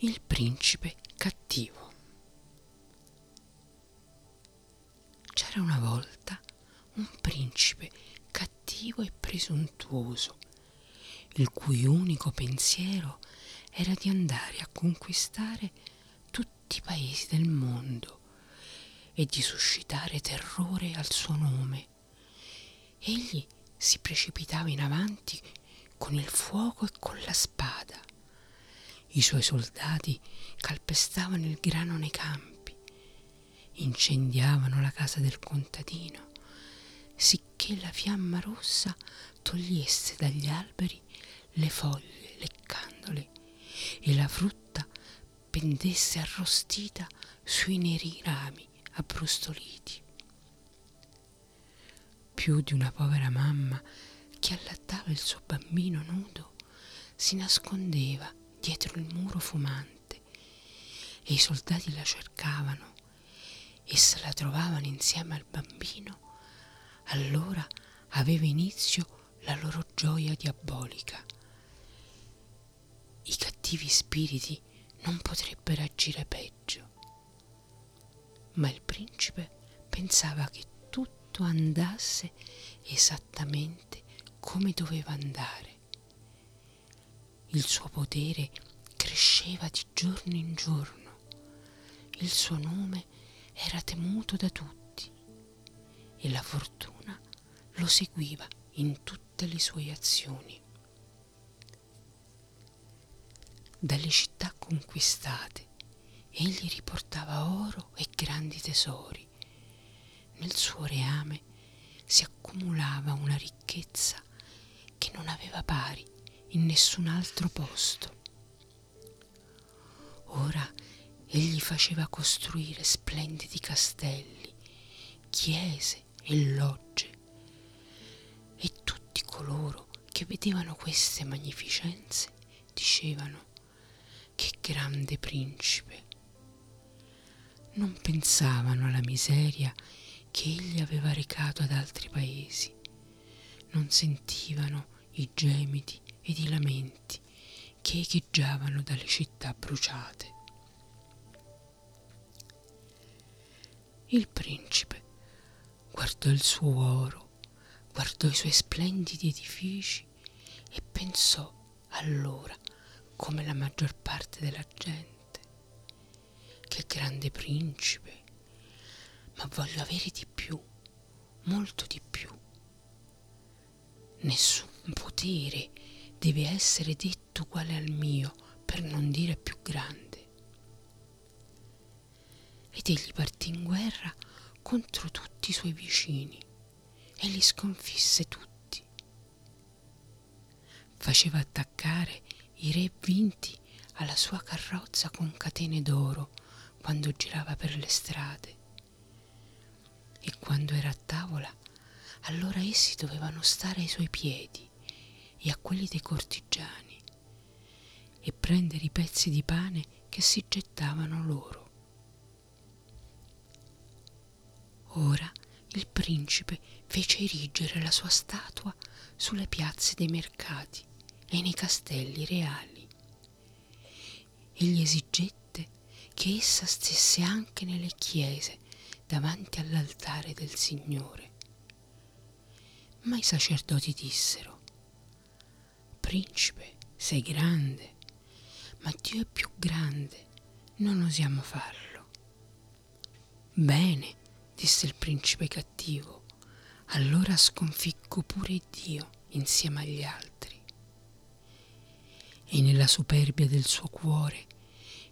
Il principe cattivo. C'era una volta un principe cattivo e presuntuoso, il cui unico pensiero era di andare a conquistare tutti i paesi del mondo e di suscitare terrore al suo nome. Egli si precipitava in avanti con il fuoco e con la spada i suoi soldati calpestavano il grano nei campi, incendiavano la casa del contadino, sicché la fiamma rossa togliesse dagli alberi le foglie leccandole e la frutta pendesse arrostita sui neri rami abbrustoliti. Più di una povera mamma che allattava il suo bambino nudo si nascondeva dietro il muro fumante e i soldati la cercavano e se la trovavano insieme al bambino, allora aveva inizio la loro gioia diabolica. I cattivi spiriti non potrebbero agire peggio. Ma il principe pensava che tutto andasse esattamente come doveva andare il suo potere cresceva di giorno in giorno. Il suo nome era temuto da tutti e la fortuna lo seguiva in tutte le sue azioni. Dalle città conquistate egli riportava oro e grandi tesori. Nel suo reame si accumulava una ricchezza che non aveva pari in nessun altro posto. Ora egli faceva costruire splendidi castelli, chiese e logge e tutti coloro che vedevano queste magnificenze dicevano che grande principe. Non pensavano alla miseria che egli aveva recato ad altri paesi, non sentivano i gemiti ed i lamenti che echeggiavano dalle città bruciate. Il principe guardò il suo oro, guardò i suoi splendidi edifici e pensò allora, come la maggior parte della gente, che grande principe, ma voglio avere di più, molto di più. Nessun potere deve essere detto uguale al mio, per non dire più grande. Ed egli partì in guerra contro tutti i suoi vicini e li sconfisse tutti. Faceva attaccare i re vinti alla sua carrozza con catene d'oro quando girava per le strade. E quando era a tavola, allora essi dovevano stare ai suoi piedi e a quelli dei cortigiani e prendere i pezzi di pane che si gettavano loro. Ora il principe fece erigere la sua statua sulle piazze dei mercati e nei castelli reali. Egli esigette che essa stesse anche nelle chiese davanti all'altare del Signore. Ma i sacerdoti dissero, Principe, sei grande, ma Dio è più grande, non osiamo farlo. Bene, disse il principe cattivo, allora sconficco pure Dio insieme agli altri. E nella superbia del suo cuore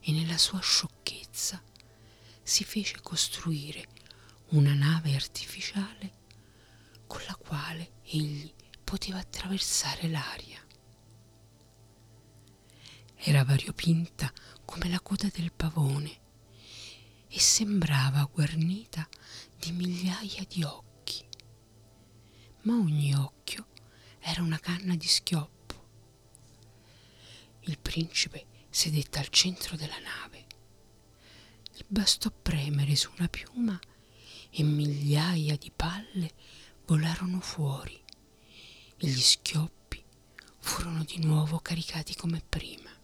e nella sua sciocchezza si fece costruire una nave artificiale con la quale egli poteva attraversare l'aria. Era variopinta come la coda del pavone e sembrava guarnita di migliaia di occhi, ma ogni occhio era una canna di schioppo. Il principe sedette al centro della nave. Gli bastò premere su una piuma e migliaia di palle volarono fuori e gli schioppi furono di nuovo caricati come prima.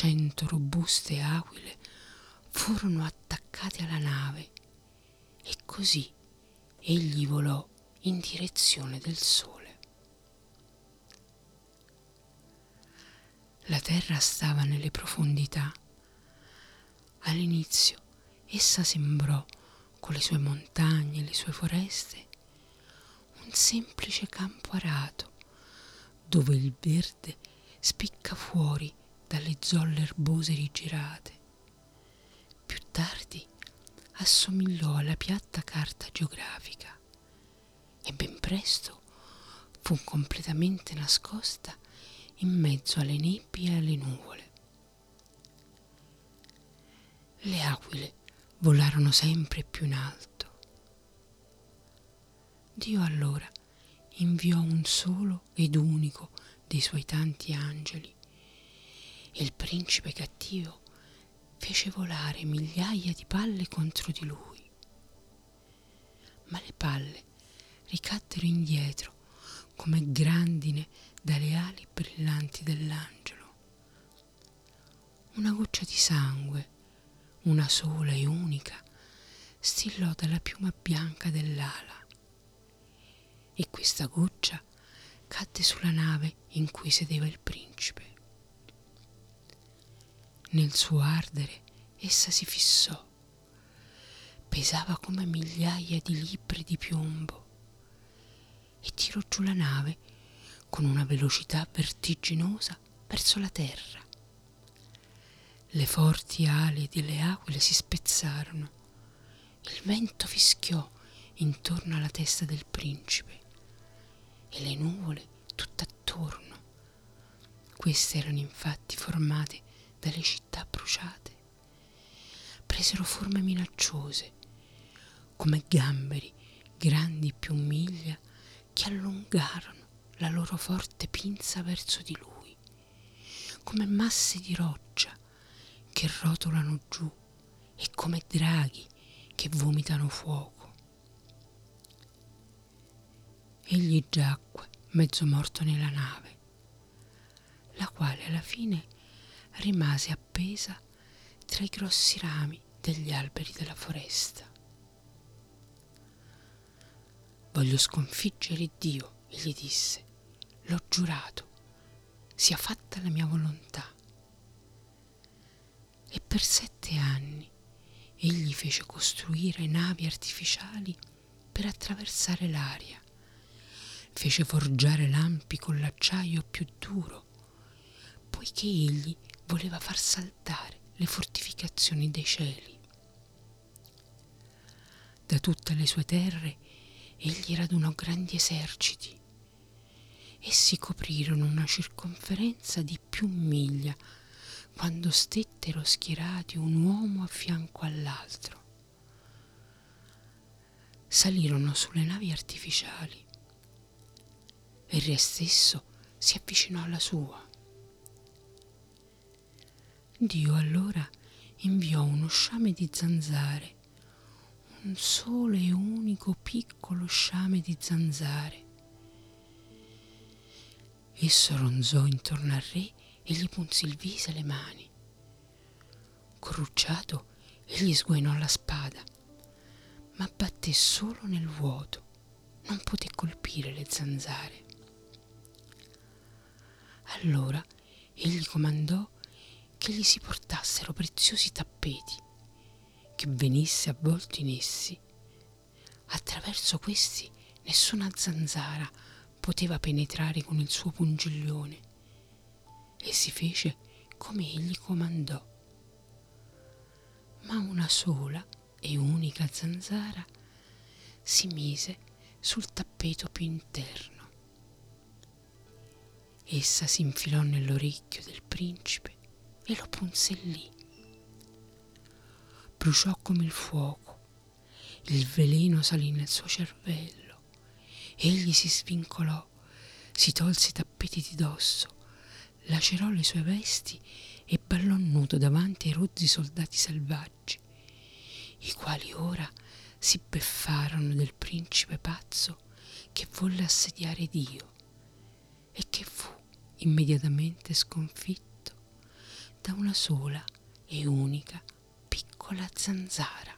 Cento robuste aquile furono attaccate alla nave e così egli volò in direzione del sole. La terra stava nelle profondità. All'inizio essa sembrò, con le sue montagne e le sue foreste, un semplice campo arato, dove il verde spicca fuori dalle zolle erbose rigirate. Più tardi assomigliò alla piatta carta geografica e ben presto fu completamente nascosta in mezzo alle nebbie e alle nuvole. Le aquile volarono sempre più in alto. Dio allora inviò un solo ed unico dei suoi tanti angeli il principe cattivo fece volare migliaia di palle contro di lui. Ma le palle ricaddero indietro come grandine dalle ali brillanti dell'angelo. Una goccia di sangue, una sola e unica, stillò dalla piuma bianca dell'ala. E questa goccia cadde sulla nave in cui sedeva il principe. Nel suo ardere essa si fissò. Pesava come migliaia di libbre di piombo e tirò giù la nave con una velocità vertiginosa verso la terra. Le forti ali delle aquile si spezzarono, il vento fischiò intorno alla testa del principe e le nuvole tutt'attorno. Queste erano infatti formate dalle città bruciate. Presero forme minacciose, come gamberi grandi più miglia che allungarono la loro forte pinza verso di lui, come masse di roccia che rotolano giù e come draghi che vomitano fuoco. Egli giacque mezzo morto nella nave, la quale alla fine rimase appesa tra i grossi rami degli alberi della foresta. Voglio sconfiggere Dio, gli disse, l'ho giurato, sia fatta la mia volontà. E per sette anni egli fece costruire navi artificiali per attraversare l'aria, fece forgiare lampi con l'acciaio più duro, poiché egli voleva far saltare le fortificazioni dei cieli. Da tutte le sue terre egli radunò grandi eserciti Essi coprirono una circonferenza di più miglia quando stettero schierati un uomo a fianco all'altro. Salirono sulle navi artificiali e re stesso si avvicinò alla sua. Dio allora inviò uno sciame di zanzare, un solo e unico piccolo sciame di zanzare Esso ronzò intorno al re e gli punse il viso e le mani. Corrucciato, egli sguainò la spada, ma batté solo nel vuoto, non poté colpire le zanzare. Allora egli comandò che gli si portassero preziosi tappeti, che venisse avvolto in essi. Attraverso questi nessuna zanzara poteva penetrare con il suo pungiglione e si fece come egli comandò. Ma una sola e unica zanzara si mise sul tappeto più interno. Essa si infilò nell'orecchio del principe e lo punse lì. Bruciò come il fuoco, il veleno salì nel suo cervello Egli si svincolò, si tolse i tappeti di dosso, lacerò le sue vesti e ballò nudo davanti ai rozzi soldati selvaggi, i quali ora si beffarono del principe pazzo che volle assediare Dio e che fu immediatamente sconfitto una sola e unica piccola zanzara.